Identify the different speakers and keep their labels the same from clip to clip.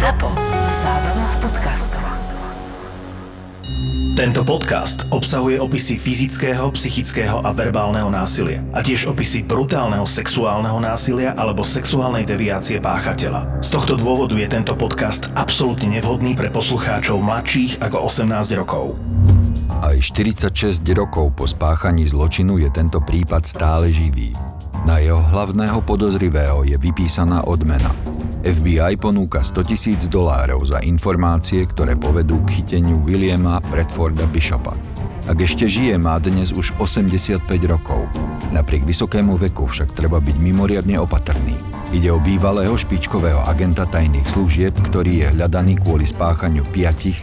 Speaker 1: ZAPO. Zábrná v podcastov.
Speaker 2: Tento podcast obsahuje opisy fyzického, psychického a verbálneho násilia a tiež opisy brutálneho sexuálneho násilia alebo sexuálnej deviácie páchateľa. Z tohto dôvodu je tento podcast absolútne nevhodný pre poslucháčov mladších ako 18 rokov.
Speaker 3: Aj 46 rokov po spáchaní zločinu je tento prípad stále živý. Na jeho hlavného podozrivého je vypísaná odmena. FBI ponúka 100 tisíc dolárov za informácie, ktoré povedú k chyteniu Williama Bradforda Bishopa. Ak ešte žije, má dnes už 85 rokov. Napriek vysokému veku však treba byť mimoriadne opatrný. Ide o bývalého špičkového agenta tajných služieb, ktorý je hľadaný kvôli spáchaniu piatich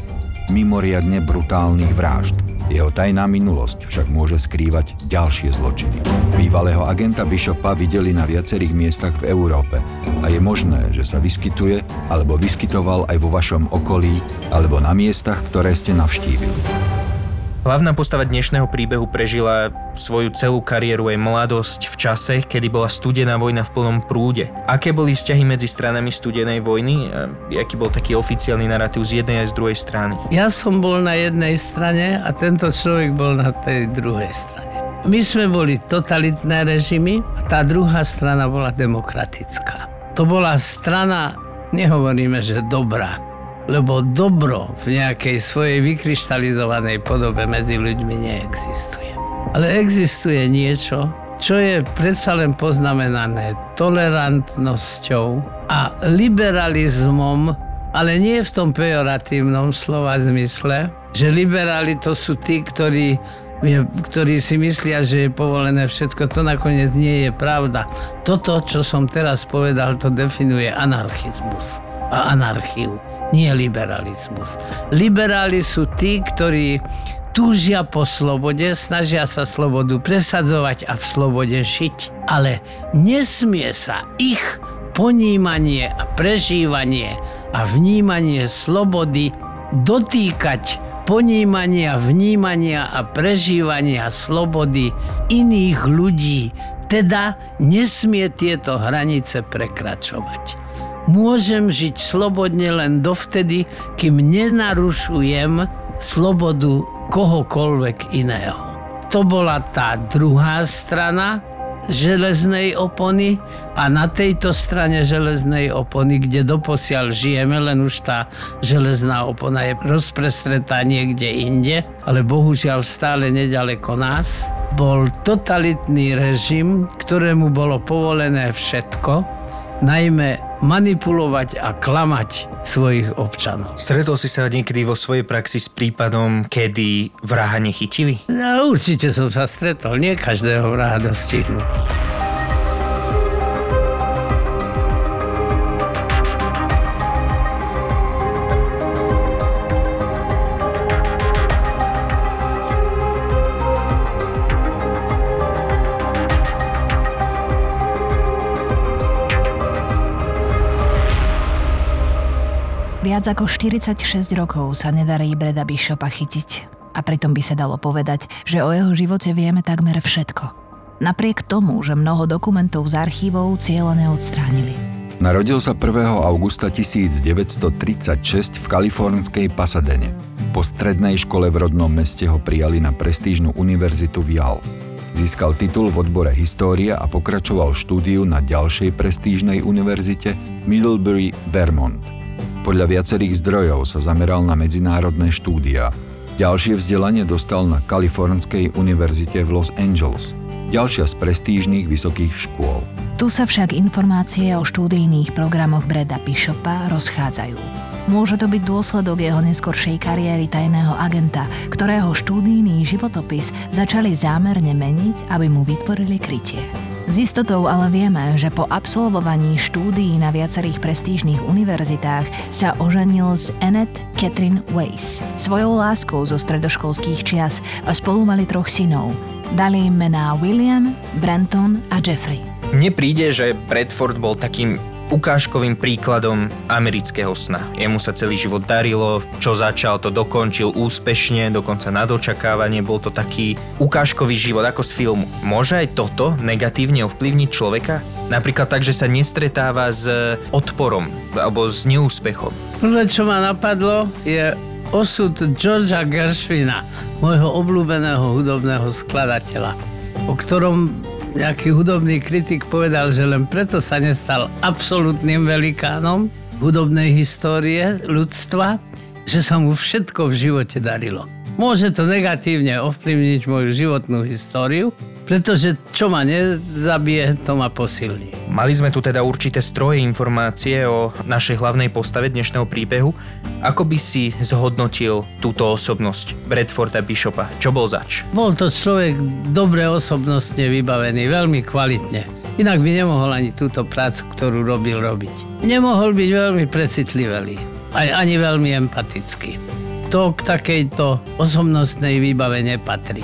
Speaker 3: mimoriadne brutálnych vražd. Jeho tajná minulosť však môže skrývať ďalšie zločiny. Bývalého agenta Bishopa videli na viacerých miestach v Európe a je možné, že sa vyskytuje alebo vyskytoval aj vo vašom okolí alebo na miestach, ktoré ste navštívili.
Speaker 4: Hlavná postava dnešného príbehu prežila svoju celú kariéru aj mladosť v čase, kedy bola studená vojna v plnom prúde. Aké boli vzťahy medzi stranami studenej vojny? A aký bol taký oficiálny narratív z jednej aj z druhej strany?
Speaker 5: Ja som bol na jednej strane a tento človek bol na tej druhej strane. My sme boli totalitné režimy a tá druhá strana bola demokratická. To bola strana, nehovoríme, že dobrá, lebo dobro v nejakej svojej vykryštalizovanej podobe medzi ľuďmi neexistuje. Ale existuje niečo, čo je predsa len poznamenané tolerantnosťou a liberalizmom, ale nie v tom pejoratívnom slova zmysle, že liberáli to sú tí, ktorí ktorí si myslia, že je povolené všetko, to nakoniec nie je pravda. Toto, čo som teraz povedal, to definuje anarchizmus a anarchiu nie liberalizmus. Liberáli sú tí, ktorí túžia po slobode, snažia sa slobodu presadzovať a v slobode žiť. Ale nesmie sa ich ponímanie a prežívanie a vnímanie slobody dotýkať ponímania, vnímania a prežívania slobody iných ľudí. Teda nesmie tieto hranice prekračovať. Môžem žiť slobodne len dovtedy, kým nenarušujem slobodu kohokoľvek iného. To bola tá druhá strana železnej opony a na tejto strane železnej opony, kde doposiaľ žijeme, len už tá železná opona je rozprestretá niekde inde, ale bohužiaľ stále nedaleko nás, bol totalitný režim, ktorému bolo povolené všetko, najmä manipulovať a klamať svojich občanov.
Speaker 4: Stretol si sa niekedy vo svojej praxi s prípadom, kedy vraha nechytili?
Speaker 5: No, určite som sa stretol, nie každého vraha dostihnú.
Speaker 1: Viac ako 46 rokov sa nedarí Breda Bishopa chytiť. A pritom by sa dalo povedať, že o jeho živote vieme takmer všetko. Napriek tomu, že mnoho dokumentov z archívov cieľene odstránili.
Speaker 3: Narodil sa 1. augusta 1936 v kalifornskej Pasadene. Po strednej škole v rodnom meste ho prijali na prestížnu univerzitu v Yale. Získal titul v odbore história a pokračoval štúdiu na ďalšej prestížnej univerzite Middlebury, Vermont podľa viacerých zdrojov sa zameral na medzinárodné štúdia. Ďalšie vzdelanie dostal na Kalifornskej univerzite v Los Angeles, ďalšia z prestížnych vysokých škôl.
Speaker 1: Tu sa však informácie o štúdijných programoch Breda Bishopa rozchádzajú. Môže to byť dôsledok jeho neskoršej kariéry tajného agenta, ktorého štúdijný životopis začali zámerne meniť, aby mu vytvorili krytie. S istotou ale vieme, že po absolvovaní štúdií na viacerých prestížnych univerzitách sa oženil s Annette Catherine Weiss, svojou láskou zo stredoškolských čias a spolu mali troch synov. Dali im mená William, Brenton a Jeffrey.
Speaker 4: Mne príde, že Bradford bol takým ukážkovým príkladom amerického sna. Jemu sa celý život darilo, čo začal, to dokončil úspešne, dokonca na dočakávanie, bol to taký ukážkový život ako z filmu. Môže aj toto negatívne ovplyvniť človeka? Napríklad tak, že sa nestretáva s odporom alebo s neúspechom.
Speaker 5: Prvé, čo ma napadlo, je osud Georgia Gershwina, môjho obľúbeného hudobného skladateľa, o ktorom nejaký hudobný kritik povedal, že len preto sa nestal absolútnym velikánom hudobnej histórie ľudstva, že sa mu všetko v živote darilo. Môže to negatívne ovplyvniť moju životnú históriu, pretože čo ma nezabije, to ma posilní.
Speaker 4: Mali sme tu teda určité stroje informácie o našej hlavnej postave dnešného príbehu. Ako by si zhodnotil túto osobnosť Bradforda Bishopa? Čo bol zač?
Speaker 5: Bol to človek dobre osobnostne vybavený, veľmi kvalitne. Inak by nemohol ani túto prácu, ktorú robil, robiť. Nemohol byť veľmi precitlivý, ani veľmi empatický. To k takejto osobnostnej výbave nepatrí.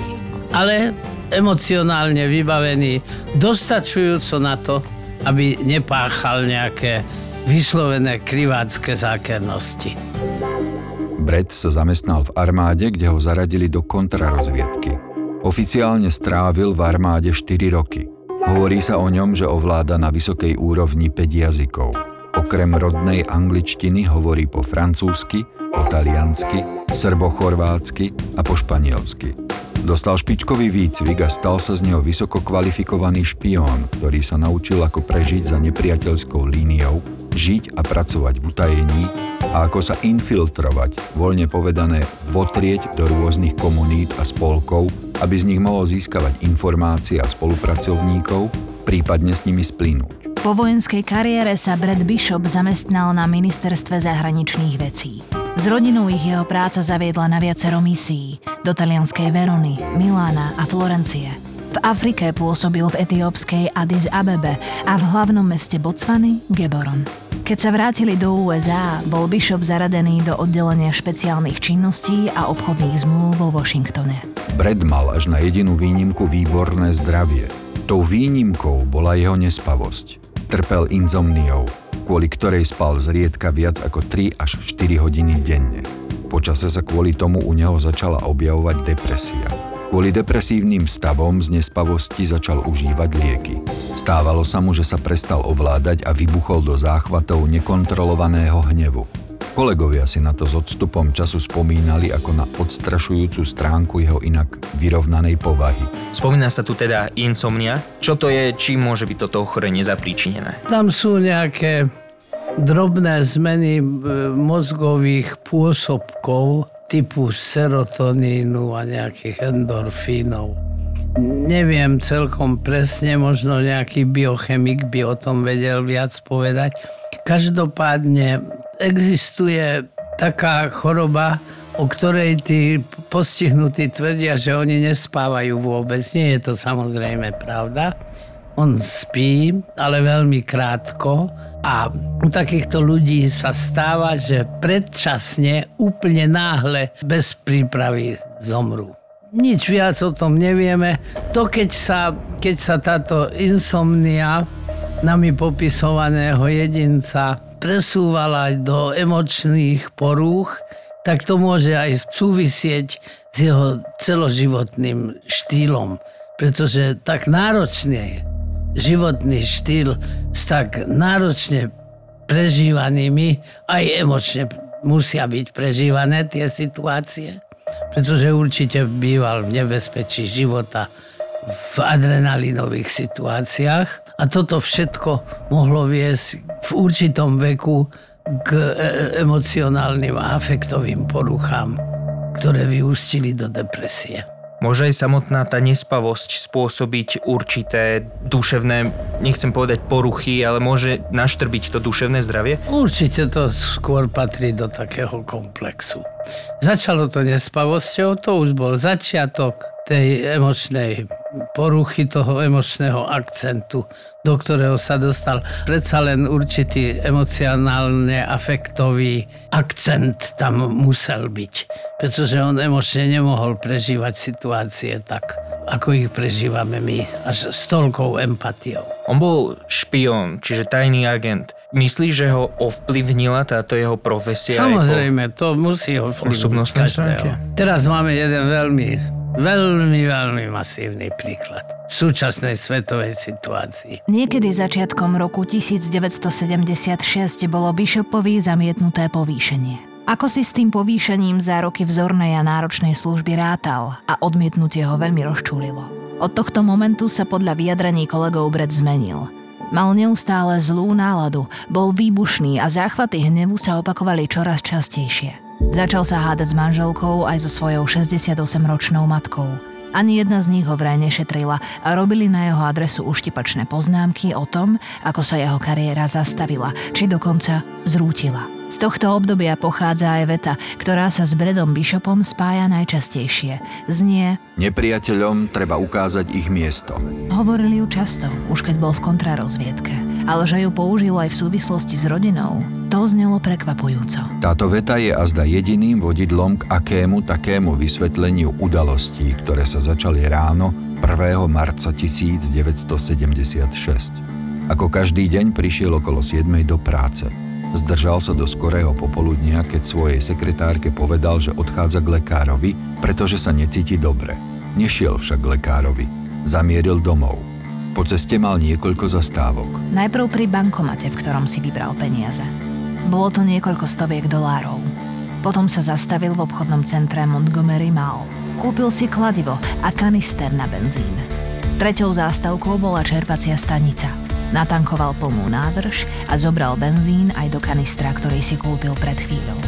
Speaker 5: Ale emocionálne vybavený dostačujúco na to, aby nepáchal nejaké vyslovené krivácké zákernosti.
Speaker 3: Brett sa zamestnal v armáde, kde ho zaradili do kontrarozviedky. Oficiálne strávil v armáde 4 roky. Hovorí sa o ňom, že ovláda na vysokej úrovni 5 jazykov. Okrem rodnej angličtiny hovorí po francúzsky, po taliansky, srbo-chorvátsky a po španielsky. Dostal špičkový výcvik a stal sa z neho vysoko kvalifikovaný špión, ktorý sa naučil ako prežiť za nepriateľskou líniou, žiť a pracovať v utajení a ako sa infiltrovať, voľne povedané, votrieť do rôznych komunít a spolkov, aby z nich mohol získavať informácie a spolupracovníkov, prípadne s nimi splínuť.
Speaker 1: Po vojenskej kariére sa Brad Bishop zamestnal na ministerstve zahraničných vecí. S rodinou ich jeho práca zaviedla na viacero misií do talianskej Verony, Milána a Florencie. V Afrike pôsobil v etiópskej Addis Abebe a v hlavnom meste Botswany Geboron. Keď sa vrátili do USA, bol Bishop zaradený do oddelenia špeciálnych činností a obchodných zmluv vo Washingtone.
Speaker 3: Brad mal až na jedinú výnimku výborné zdravie. Tou výnimkou bola jeho nespavosť. Trpel inzomniou, kvôli ktorej spal zriedka viac ako 3 až 4 hodiny denne. Počase sa kvôli tomu u neho začala objavovať depresia. Kvôli depresívnym stavom z nespavosti začal užívať lieky. Stávalo sa mu, že sa prestal ovládať a vybuchol do záchvatov nekontrolovaného hnevu. Kolegovia si na to s odstupom času spomínali ako na odstrašujúcu stránku jeho inak vyrovnanej povahy.
Speaker 4: Spomína sa tu teda insomnia. Čo to je, čím môže byť toto ochorenie zapríčinené?
Speaker 5: Tam sú nejaké drobné zmeny e, mozgových pôsobkov typu serotonínu a nejakých endorfínov. Neviem celkom presne, možno nejaký biochemik by o tom vedel viac povedať. Každopádne existuje taká choroba, o ktorej tí postihnutí tvrdia, že oni nespávajú vôbec. Nie je to samozrejme pravda. On spí, ale veľmi krátko a u takýchto ľudí sa stáva, že predčasne, úplne náhle, bez prípravy zomrú. Nič viac o tom nevieme. To, keď sa, keď sa táto insomnia nami popisovaného jedinca presúvala do emočných porúch, tak to môže aj súvisieť s jeho celoživotným štýlom. Pretože tak náročný životný štýl s tak náročne prežívanými, aj emočne musia byť prežívané tie situácie, pretože určite býval v nebezpečí života v adrenalinových situáciách a toto všetko mohlo viesť v určitom veku k e, e, emocionálnym a afektovým poruchám, ktoré vyústili do depresie.
Speaker 4: Môže aj samotná tá nespavosť spôsobiť určité duševné, nechcem povedať poruchy, ale môže naštrbiť to duševné zdravie?
Speaker 5: Určite to skôr patrí do takého komplexu. Začalo to nespavosťou, to už bol začiatok tej emočnej poruchy, toho emočného akcentu, do ktorého sa dostal. Predsa len určitý emocionálne afektový akcent tam musel byť, pretože on emočne nemohol prežívať situácie tak, ako ich prežívame my, až s toľkou empatiou.
Speaker 4: On bol špión, čiže tajný agent. Myslíš, že ho ovplyvnila táto jeho profesia?
Speaker 5: Samozrejme, to musí ovplyvniť každého. Teraz máme jeden veľmi Veľmi, veľmi masívny príklad v súčasnej svetovej situácii.
Speaker 1: Niekedy začiatkom roku 1976 bolo Bishopovi zamietnuté povýšenie. Ako si s tým povýšením za roky vzornej a náročnej služby rátal a odmietnutie ho veľmi rozčúlilo. Od tohto momentu sa podľa vyjadrení kolegov Brett zmenil. Mal neustále zlú náladu, bol výbušný a záchvaty hnevu sa opakovali čoraz častejšie. Začal sa hádať s manželkou aj so svojou 68-ročnou matkou. Ani jedna z nich ho vraj nešetrila a robili na jeho adresu uštipačné poznámky o tom, ako sa jeho kariéra zastavila, či dokonca zrútila. Z tohto obdobia pochádza aj veta, ktorá sa s Bredom Bishopom spája najčastejšie. Znie
Speaker 3: Nepriateľom treba ukázať ich miesto.
Speaker 1: Hovorili ju často, už keď bol v kontrarozviedke, ale že ju použil aj v súvislosti s rodinou, to znelo prekvapujúco.
Speaker 3: Táto veta je azda jediným vodidlom k akému takému vysvetleniu udalostí, ktoré sa začali ráno 1. marca 1976. Ako každý deň prišiel okolo 7. do práce. Zdržal sa do skorého popoludnia, keď svojej sekretárke povedal, že odchádza k lekárovi, pretože sa necíti dobre. Nešiel však k lekárovi. Zamieril domov. Po ceste mal niekoľko zastávok.
Speaker 1: Najprv pri bankomate, v ktorom si vybral peniaze. Bolo to niekoľko stoviek dolárov. Potom sa zastavil v obchodnom centre Montgomery Mall. Kúpil si kladivo a kanister na benzín. Treťou zástavkou bola čerpacia stanica. Natankoval plnú nádrž a zobral benzín aj do kanistra, ktorý si kúpil pred chvíľou.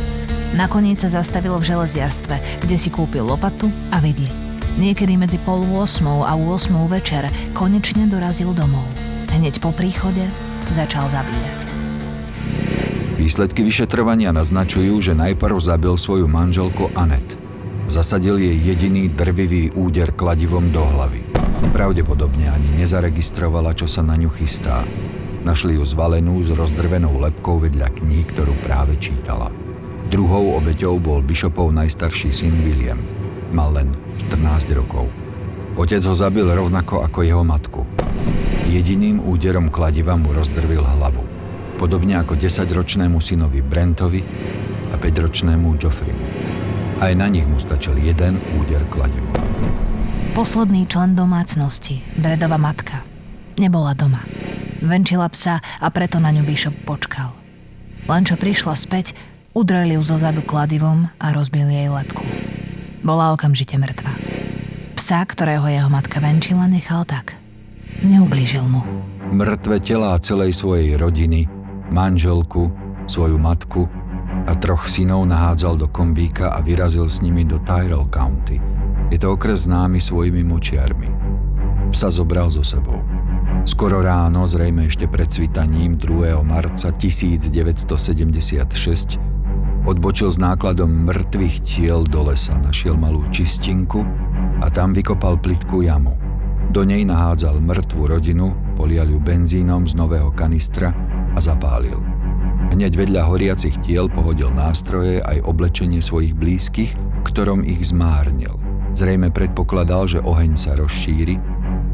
Speaker 1: Nakoniec sa zastavil v železiarstve, kde si kúpil lopatu a vidli. Niekedy medzi pol 8 a 8 večer konečne dorazil domov. Hneď po príchode začal zabíjať.
Speaker 3: Výsledky vyšetrovania naznačujú, že najprv zabil svoju manželku Anet. Zasadil jej jediný drvivý úder kladivom do hlavy. Pravdepodobne ani nezaregistrovala, čo sa na ňu chystá. Našli ju zvalenú s rozdrvenou lepkou vedľa kníh, ktorú práve čítala. Druhou obeťou bol Bishopov najstarší syn William. Mal len 14 rokov. Otec ho zabil rovnako ako jeho matku. Jediným úderom kladiva mu rozdrvil hlavu. Podobne ako 10-ročnému synovi Brentovi a 5-ročnému Joffreymu. Aj na nich mu stačil jeden úder kladivom.
Speaker 1: Posledný člen domácnosti, Bredova matka, nebola doma. Venčila psa a preto na ňu Bishop počkal. Len čo prišla späť, udreli ju zo zadu kladivom a rozbili jej lepku. Bola okamžite mŕtva. Psa, ktorého jeho matka venčila, nechal tak. Neublížil mu.
Speaker 3: Mŕtve telá celej svojej rodiny, manželku, svoju matku a troch synov nahádzal do kombíka a vyrazil s nimi do Tyrell County. Je to okres známy svojimi močiarmi. Psa zobral so sebou. Skoro ráno, zrejme ešte pred cvitaním 2. marca 1976, odbočil s nákladom mŕtvych tiel do lesa, našiel malú čistinku a tam vykopal plitkú jamu. Do nej nahádzal mŕtvu rodinu, polial ju benzínom z nového kanistra a zapálil. Hneď vedľa horiacich tiel pohodil nástroje aj oblečenie svojich blízkych, v ktorom ich zmárnil. Zrejme predpokladal, že oheň sa rozšíri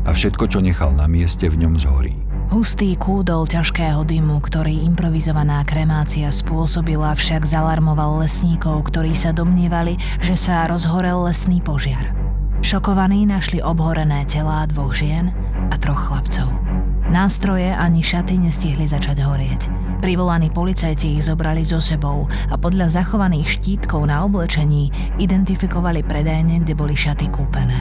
Speaker 3: a všetko, čo nechal na mieste, v ňom zhorí.
Speaker 1: Hustý kúdol ťažkého dymu, ktorý improvizovaná kremácia spôsobila, však zalarmoval lesníkov, ktorí sa domnievali, že sa rozhorel lesný požiar. Šokovaní našli obhorené telá dvoch žien a troch chlapcov. Nástroje ani šaty nestihli začať horieť. Privolaní policajti ich zobrali so sebou a podľa zachovaných štítkov na oblečení identifikovali predajne, kde boli šaty kúpené.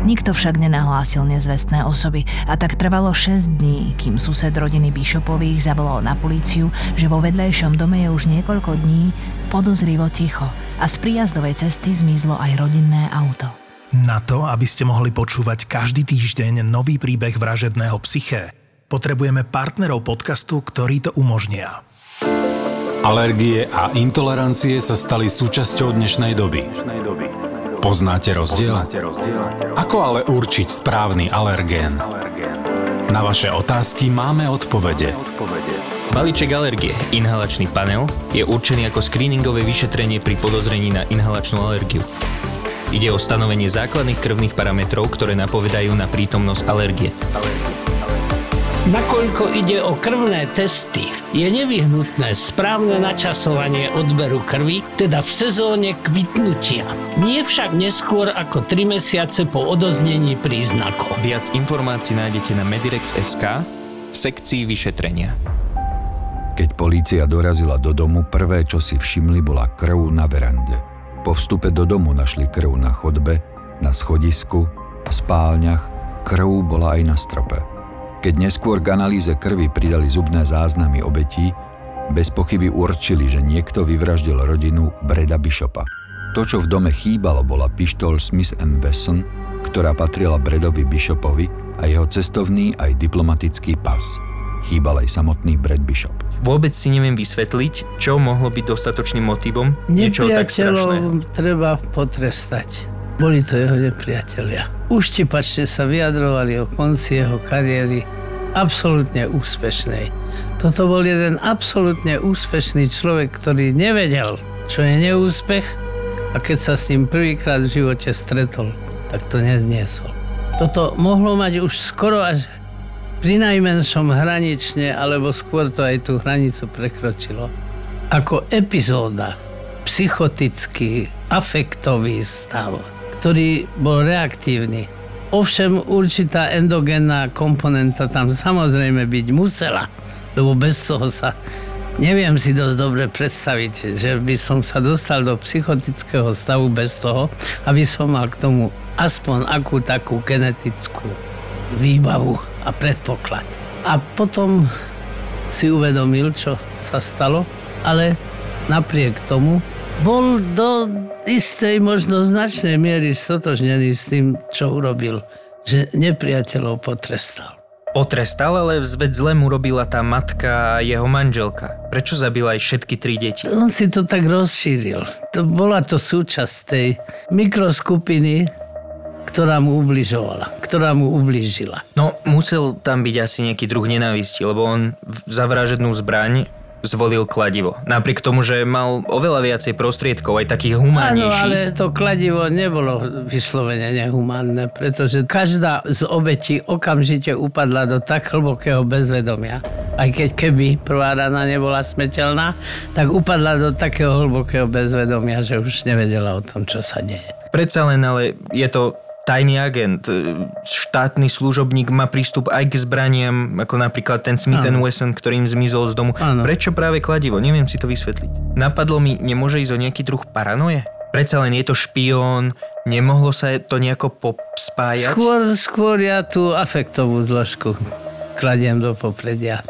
Speaker 1: Nikto však nenahlásil nezvestné osoby a tak trvalo 6 dní, kým sused rodiny Bishopových zavolal na políciu, že vo vedľajšom dome je už niekoľko dní podozrivo ticho a z príjazdovej cesty zmizlo aj rodinné auto.
Speaker 2: Na to, aby ste mohli počúvať každý týždeň nový príbeh vražedného psyché, potrebujeme partnerov podcastu, ktorí to umožnia.
Speaker 6: Alergie a intolerancie sa stali súčasťou dnešnej doby. Poznáte rozdiel? Ako ale určiť správny alergén? Na vaše otázky máme odpovede.
Speaker 4: Balíček alergie, inhalačný panel, je určený ako screeningové vyšetrenie pri podozrení na inhalačnú alergiu. Ide o stanovenie základných krvných parametrov, ktoré napovedajú na prítomnosť alergie.
Speaker 5: Nakoľko ide o krvné testy, je nevyhnutné správne načasovanie odberu krvi, teda v sezóne kvitnutia. Nie však neskôr ako 3 mesiace po odoznení príznakov.
Speaker 4: Viac informácií nájdete na medirex.sk v sekcii vyšetrenia.
Speaker 3: Keď polícia dorazila do domu, prvé, čo si všimli, bola krv na verande. Po vstupe do domu našli krv na chodbe, na schodisku, v spálniach, krv bola aj na strope. Keď neskôr k analýze krvi pridali zubné záznamy obetí, bez pochyby určili, že niekto vyvraždil rodinu Breda Bishopa. To, čo v dome chýbalo, bola pištol Smith Wesson, ktorá patrila Bredovi Bishopovi a jeho cestovný aj diplomatický pas. Chýbal aj samotný Brad Bishop.
Speaker 4: Vôbec si neviem vysvetliť, čo mohlo byť dostatočným motivom niečoho tak strašného.
Speaker 5: Treba potrestať. Boli to jeho nepriatelia. Uštipačne sa vyjadrovali o konci jeho kariéry absolútne úspešnej. Toto bol jeden absolútne úspešný človek, ktorý nevedel, čo je neúspech a keď sa s ním prvýkrát v živote stretol, tak to nezniesol. Toto mohlo mať už skoro až pri najmenšom hranične, alebo skôr to aj tú hranicu prekročilo. Ako epizóda, psychotický, afektový stav, ktorý bol reaktívny. Ovšem určitá endogénna komponenta tam samozrejme byť musela, lebo bez toho sa neviem si dosť dobre predstaviť, že by som sa dostal do psychotického stavu bez toho, aby som mal k tomu aspoň akú takú genetickú výbavu a predpoklad. A potom si uvedomil, čo sa stalo, ale napriek tomu bol do istej, možno značnej miery stotožnený s tým, čo urobil, že nepriateľov potrestal.
Speaker 4: Potrestal, ale zveď zle mu robila tá matka a jeho manželka. Prečo zabila aj všetky tri deti?
Speaker 5: On si to tak rozšíril. To bola to súčasť tej mikroskupiny, ktorá mu ubližovala, ktorá mu ublížila.
Speaker 4: No, musel tam byť asi nejaký druh nenávisti, lebo on za vražednú zbraň zvolil kladivo. Napriek tomu, že mal oveľa viacej prostriedkov, aj takých
Speaker 5: Áno,
Speaker 4: humánnejších.
Speaker 5: ale to kladivo nebolo vyslovene nehumánne, pretože každá z obetí okamžite upadla do tak hlbokého bezvedomia. Aj keď keby prvá rana nebola smrteľná, tak upadla do takého hlbokého bezvedomia, že už nevedela o tom, čo sa deje.
Speaker 4: Predsa len, ale je to tajný agent, e, štátny služobník má prístup aj k zbraniam, ako napríklad ten Smith
Speaker 5: Áno.
Speaker 4: Wesson, ktorým zmizol z domu.
Speaker 5: Áno.
Speaker 4: Prečo práve kladivo? Neviem si to vysvetliť. Napadlo mi, nemôže ísť o nejaký druh paranoje? Predsa len je to špión, nemohlo sa to nejako spájať?
Speaker 5: Skôr, skôr ja tú afektovú zložku kladiem do popredia.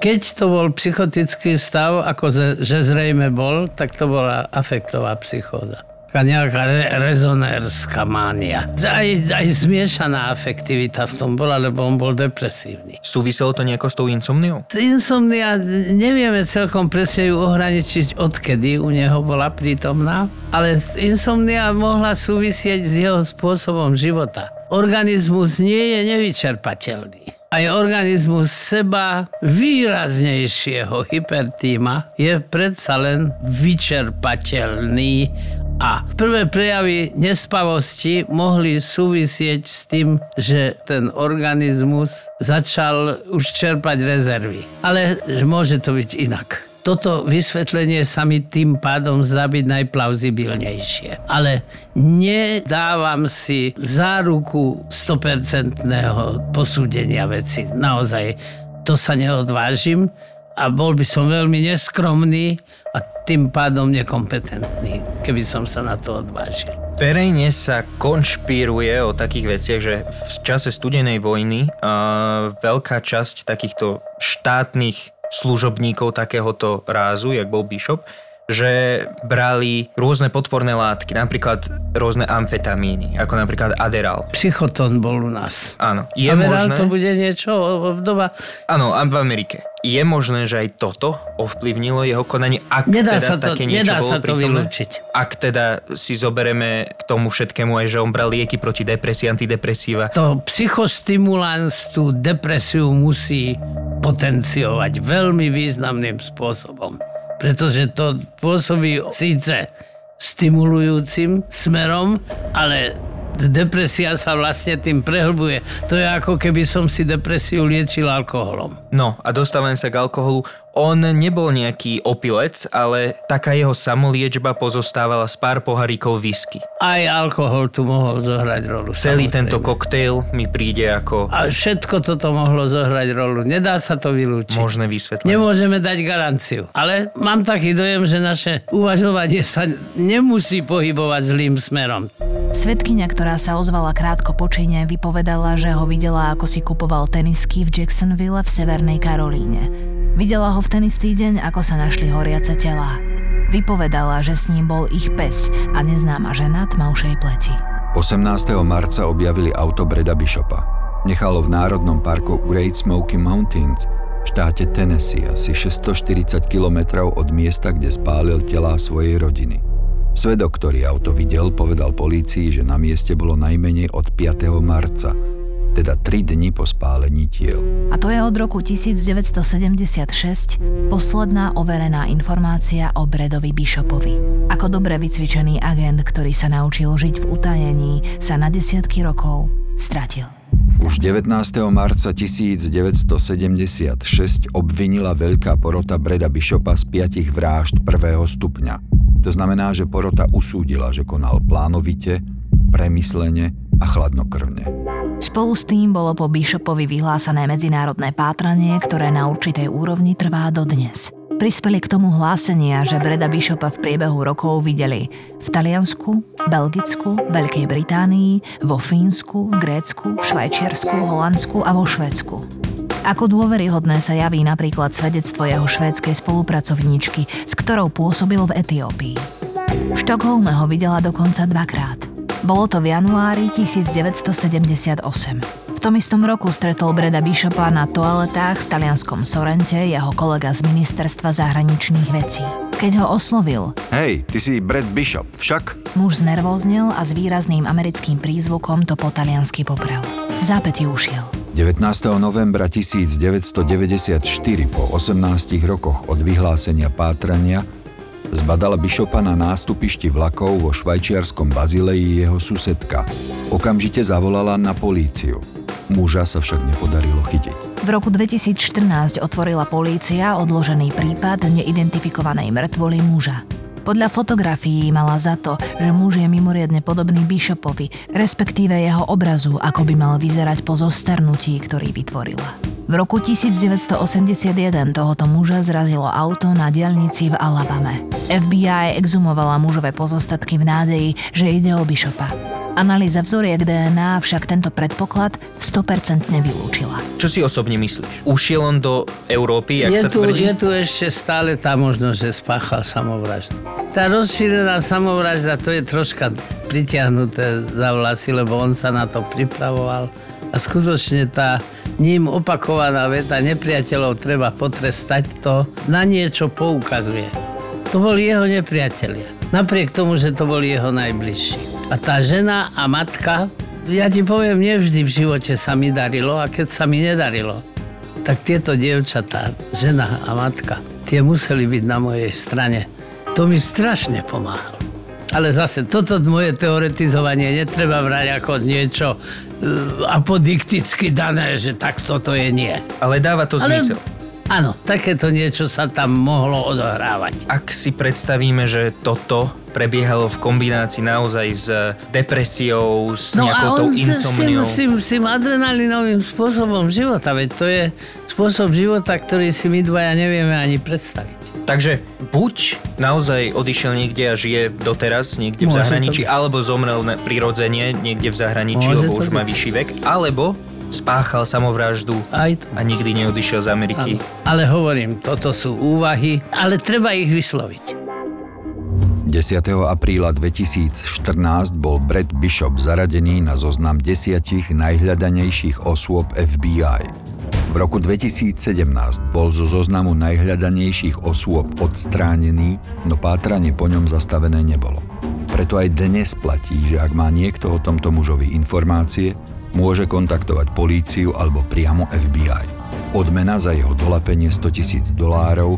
Speaker 5: Keď to bol psychotický stav, ako že zrejme bol, tak to bola afektová psychóza. Taká nejaká re, rezonérska mánia. Aj, aj zmiešaná afektivita v tom bola, lebo on bol depresívny.
Speaker 4: Súviselo to nejako s tou insomniou?
Speaker 5: Insomnia, nevieme celkom presne ju ohraničiť, odkedy u neho bola prítomná, ale insomnia mohla súvisieť s jeho spôsobom života. Organizmus nie je nevyčerpateľný. Aj organizmus seba výraznejšieho hypertíma je predsa len vyčerpateľný a prvé prejavy nespavosti mohli súvisieť s tým, že ten organizmus začal už čerpať rezervy. Ale že môže to byť inak. Toto vysvetlenie sa mi tým pádom zdá byť najplauzibilnejšie. Ale nedávam si záruku 100% posúdenia veci. Naozaj, to sa neodvážim a bol by som veľmi neskromný a tým pádom nekompetentný, keby som sa na to odvážil.
Speaker 4: Verejne sa konšpíruje o takých veciach, že v čase studenej vojny a veľká časť takýchto štátnych služobníkov takéhoto rázu, jak bol Bishop, že brali rôzne podporné látky, napríklad rôzne amfetamíny, ako napríklad Aderal.
Speaker 5: Psychoton bol u nás.
Speaker 4: Áno, je
Speaker 5: A veral,
Speaker 4: možné...
Speaker 5: to bude niečo doba...
Speaker 4: Áno, v Amerike. Je možné, že aj toto ovplyvnilo jeho konanie, ak
Speaker 5: Nedá
Speaker 4: teda
Speaker 5: sa to,
Speaker 4: také niečo
Speaker 5: nedá
Speaker 4: bolo
Speaker 5: sa to vylúčiť.
Speaker 4: Ak teda si zoberieme k tomu všetkému aj, že on bral lieky proti depresii, antidepresíva,
Speaker 5: To psychostimulans tú depresiu musí potenciovať veľmi významným spôsobom. Pretože to pôsobí síce stimulujúcim smerom, ale depresia sa vlastne tým prehlbuje. To je ako keby som si depresiu liečil alkoholom.
Speaker 4: No a dostávam sa k alkoholu. On nebol nejaký opilec, ale taká jeho samoliečba pozostávala z pár poharíkov whisky.
Speaker 5: Aj alkohol tu mohol zohrať rolu.
Speaker 4: Celý
Speaker 5: samozrejme.
Speaker 4: tento koktail mi príde ako
Speaker 5: A všetko toto mohlo zohrať rolu. Nedá sa to vylúčiť.
Speaker 4: možné vysvetlenie.
Speaker 5: Nemôžeme dať garanciu. Ale mám taký dojem, že naše uvažovanie sa nemusí pohybovať zlým smerom.
Speaker 1: Svetkynia, ktorá sa ozvala krátko po čine, vypovedala, že ho videla, ako si kupoval tenisky v Jacksonville v Severnej Karolíne. Videla ho v ten istý deň, ako sa našli horiace telá. Vypovedala, že s ním bol ich pes a neznáma žena tmavšej pleti.
Speaker 3: 18. marca objavili auto Breda Bishopa. Nechalo v Národnom parku Great Smoky Mountains v štáte Tennessee asi 640 km od miesta, kde spálil telá svojej rodiny. Svedok, ktorý auto videl, povedal polícii, že na mieste bolo najmenej od 5. marca, teda 3 dni po spálení tiel.
Speaker 1: A to je od roku 1976 posledná overená informácia o Bredovi Bishopovi. Ako dobre vycvičený agent, ktorý sa naučil žiť v utajení, sa na desiatky rokov stratil.
Speaker 3: Už 19. marca 1976 obvinila veľká porota Breda Bishopa z piatich vražd prvého stupňa. To znamená, že porota usúdila, že konal plánovite, premyslene a chladnokrvne.
Speaker 1: Spolu s tým bolo po Bishopovi vyhlásené medzinárodné pátranie, ktoré na určitej úrovni trvá dodnes. Prispeli k tomu hlásenia, že Breda Bishopa v priebehu rokov videli v Taliansku, Belgicku, Veľkej Británii, vo Fínsku, v Grécku, Švajčiarsku, Holandsku a vo Švédsku. Ako dôveryhodné sa javí napríklad svedectvo jeho švédskej spolupracovníčky, s ktorou pôsobil v Etiópii. V Štokholme ho videla dokonca dvakrát. Bolo to v januári 1978. V tom istom roku stretol Breda Bishopa na toaletách v talianskom Sorente jeho kolega z ministerstva zahraničných vecí. Keď ho oslovil,
Speaker 3: Hej, ty si Brad Bishop, však?
Speaker 1: muž znervóznel a s výrazným americkým prízvukom to po taliansky poprel. V zápäti ušiel.
Speaker 3: 19. novembra 1994 po 18 rokoch od vyhlásenia pátrania zbadala Bishopa na nástupišti vlakov vo švajčiarskom Bazileji jeho susedka. Okamžite zavolala na políciu. Muža sa však nepodarilo chytiť.
Speaker 1: V roku 2014 otvorila polícia odložený prípad neidentifikovanej mŕtvoly muža. Podľa fotografií mala za to, že muž je mimoriadne podobný Bishopovi, respektíve jeho obrazu, ako by mal vyzerať po zostarnutí, ktorý vytvorila. V roku 1981 tohoto muža zrazilo auto na diaľnici v Alabame. FBI exumovala mužové pozostatky v nádeji, že ide o Bishopa. Analýza vzoriek DNA však tento predpoklad 100% vylúčila.
Speaker 4: Čo si osobne myslíš? Ušiel on do Európy, jak
Speaker 5: Je
Speaker 4: sa
Speaker 5: tu,
Speaker 4: tvrdí?
Speaker 5: je tu ešte stále tá možnosť, že spáchal samovraždu. Tá rozšírená samovražda, to je troška pritiahnuté za vlasy, lebo on sa na to pripravoval. A skutočne tá ním opakovaná veta nepriateľov treba potrestať, to na niečo poukazuje. To boli jeho nepriatelia. Napriek tomu, že to boli jeho najbližší. A tá žena a matka, ja ti poviem, nevždy v živote sa mi darilo a keď sa mi nedarilo, tak tieto dievčatá, žena a matka, tie museli byť na mojej strane. To mi strašne pomáhalo. Ale zase toto moje teoretizovanie netreba brať ako niečo apodikticky dané, že tak toto je nie.
Speaker 4: Ale dáva to
Speaker 5: Ale
Speaker 4: zmysel.
Speaker 5: áno, takéto niečo sa tam mohlo odohrávať.
Speaker 4: Ak si predstavíme, že toto prebiehalo v kombinácii naozaj s depresiou, s
Speaker 5: No
Speaker 4: nejakou tou insomniou.
Speaker 5: s, tým, s tým adrenalinovým spôsobom života, veď to je spôsob života, ktorý si my dvaja nevieme ani predstaviť.
Speaker 4: Takže buď naozaj odišiel niekde a žije doteraz niekde v
Speaker 5: Môže to
Speaker 4: zahraničí, alebo zomrel na, prirodzene niekde v zahraničí,
Speaker 5: Môže
Speaker 4: lebo už má vyšší vek, alebo spáchal samovraždu
Speaker 5: Aj to.
Speaker 4: a nikdy neodišiel z Ameriky.
Speaker 5: Áno. Ale hovorím, toto sú úvahy, ale treba ich vysloviť.
Speaker 3: 10. apríla 2014 bol Brad Bishop zaradený na zoznam desiatich najhľadanejších osôb FBI. V roku 2017 bol zo zoznamu najhľadanejších osôb odstránený, no pátranie po ňom zastavené nebolo. Preto aj dnes platí, že ak má niekto o tomto mužovi informácie, môže kontaktovať políciu alebo priamo FBI. Odmena za jeho dolapenie 100 000 dolárov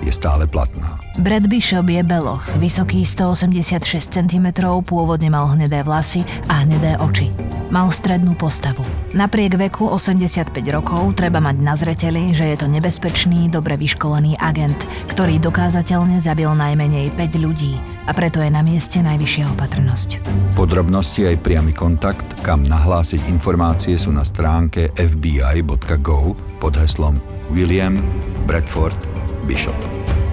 Speaker 3: je stále platná.
Speaker 1: Brad Bishop je beloch, vysoký 186 cm, pôvodne mal hnedé vlasy a hnedé oči. Mal strednú postavu. Napriek veku 85 rokov treba mať na zreteli, že je to nebezpečný, dobre vyškolený agent, ktorý dokázateľne zabil najmenej 5 ľudí a preto je na mieste najvyššia opatrnosť.
Speaker 3: Podrobnosti aj priamy kontakt, kam nahlásiť informácie sú na stránke fbi.gov pod heslom William Bradford Bishop.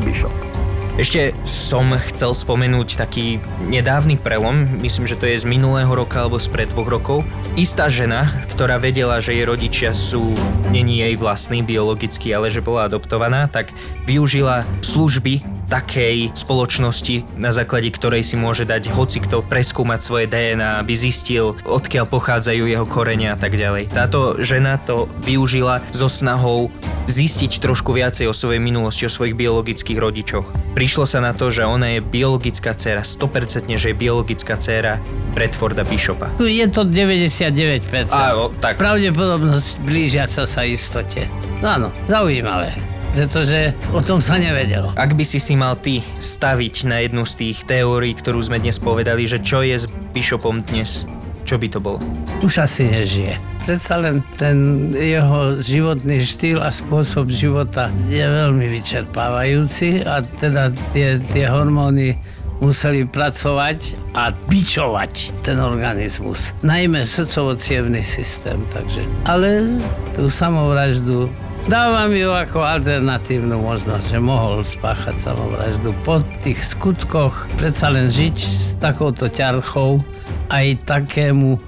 Speaker 3: Bishop.
Speaker 4: Ešte som chcel spomenúť taký nedávny prelom, myslím, že to je z minulého roka alebo z pred dvoch rokov. Istá žena, ktorá vedela, že jej rodičia sú, není jej vlastný biologický, ale že bola adoptovaná, tak využila služby takej spoločnosti, na základe ktorej si môže dať hoci kto preskúmať svoje DNA, aby zistil, odkiaľ pochádzajú jeho korene a tak ďalej. Táto žena to využila so snahou zistiť trošku viacej o svojej minulosti, o svojich biologických rodičoch. Prišlo sa na to, že ona je biologická dcéra, 100% že je biologická dcéra Bradforda Bishopa.
Speaker 5: Je to 99%.
Speaker 4: A, o, tak.
Speaker 5: Pravdepodobnosť blížiaca sa istote. No áno, zaujímavé pretože o tom sa nevedelo.
Speaker 4: Ak by si si mal ty staviť na jednu z tých teórií, ktorú sme dnes povedali, že čo je s Bishopom dnes, čo by to bolo?
Speaker 5: Už asi nežije. Predsa len ten jeho životný štýl a spôsob života je veľmi vyčerpávajúci a teda tie, tie hormóny museli pracovať a bičovať ten organizmus. Najmä srdcovo systém, takže. Ale tú samovraždu Dávam ju ako alternatívnu možnosť, že mohol spáchať samovraždu. Po tých skutkoch predsa len žiť s takouto ťarchou aj takému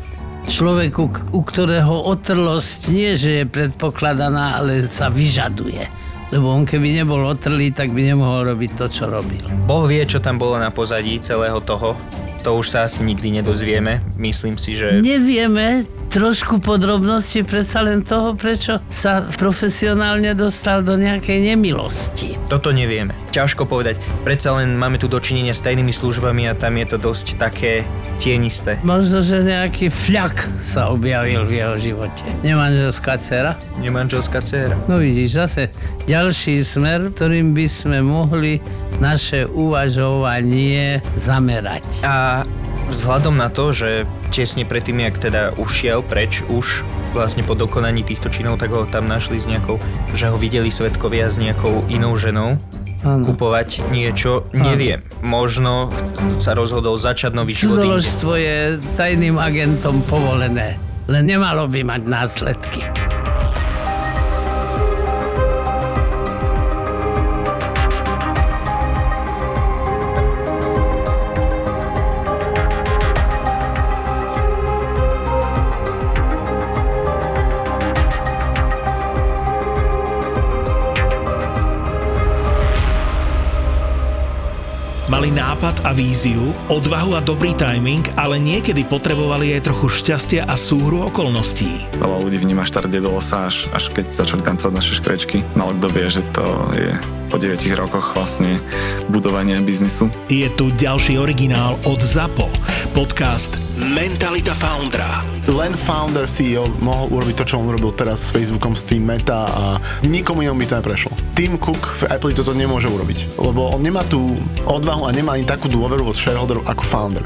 Speaker 5: človeku, u ktorého otrlosť nie, že je predpokladaná, ale sa vyžaduje. Lebo on keby nebol otrlý, tak by nemohol robiť to, čo robil.
Speaker 4: Boh vie, čo tam bolo na pozadí celého toho. To už sa asi nikdy nedozvieme. Myslím si, že...
Speaker 5: Nevieme, trošku podrobnosti predsa len toho, prečo sa profesionálne dostal do nejakej nemilosti.
Speaker 4: Toto nevieme. Ťažko povedať. Predsa len máme tu dočinenia s tajnými službami a tam je to dosť také tienisté.
Speaker 5: Možno, že nejaký fľak sa objavil v jeho živote. Nemanželská dcera?
Speaker 4: Nemanželská dcera.
Speaker 5: No vidíš, zase ďalší smer, ktorým by sme mohli naše uvažovanie zamerať.
Speaker 4: A vzhľadom na to, že tesne predtým, jak teda ušiel preč, už vlastne po dokonaní týchto činov, tak ho tam našli s nejakou, že ho videli svetkovia s nejakou inou ženou, ano. kupovať niečo, neviem. Možno sa rozhodol začať nový život.
Speaker 5: Cudzoložstvo je tajným agentom povolené, len nemalo by mať následky.
Speaker 2: Nápad a víziu, odvahu a dobrý timing, ale niekedy potrebovali aj trochu šťastia a súhru okolností.
Speaker 7: Veľa ľudí vníma štart do až, až keď začali tancovať naše škrečky. Malo kto vie, že to je po 9 rokoch vlastne budovania biznisu.
Speaker 2: Je tu ďalší originál od ZAPO, podcast Mentalita Foundera.
Speaker 8: Len founder CEO mohol urobiť to, čo on robil teraz s Facebookom, s tým Meta a nikomu inému by to neprešlo. Tim Cook v Apple toto nemôže urobiť, lebo on nemá tú odvahu a nemá ani takú dôveru od shareholderov ako founder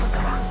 Speaker 2: 19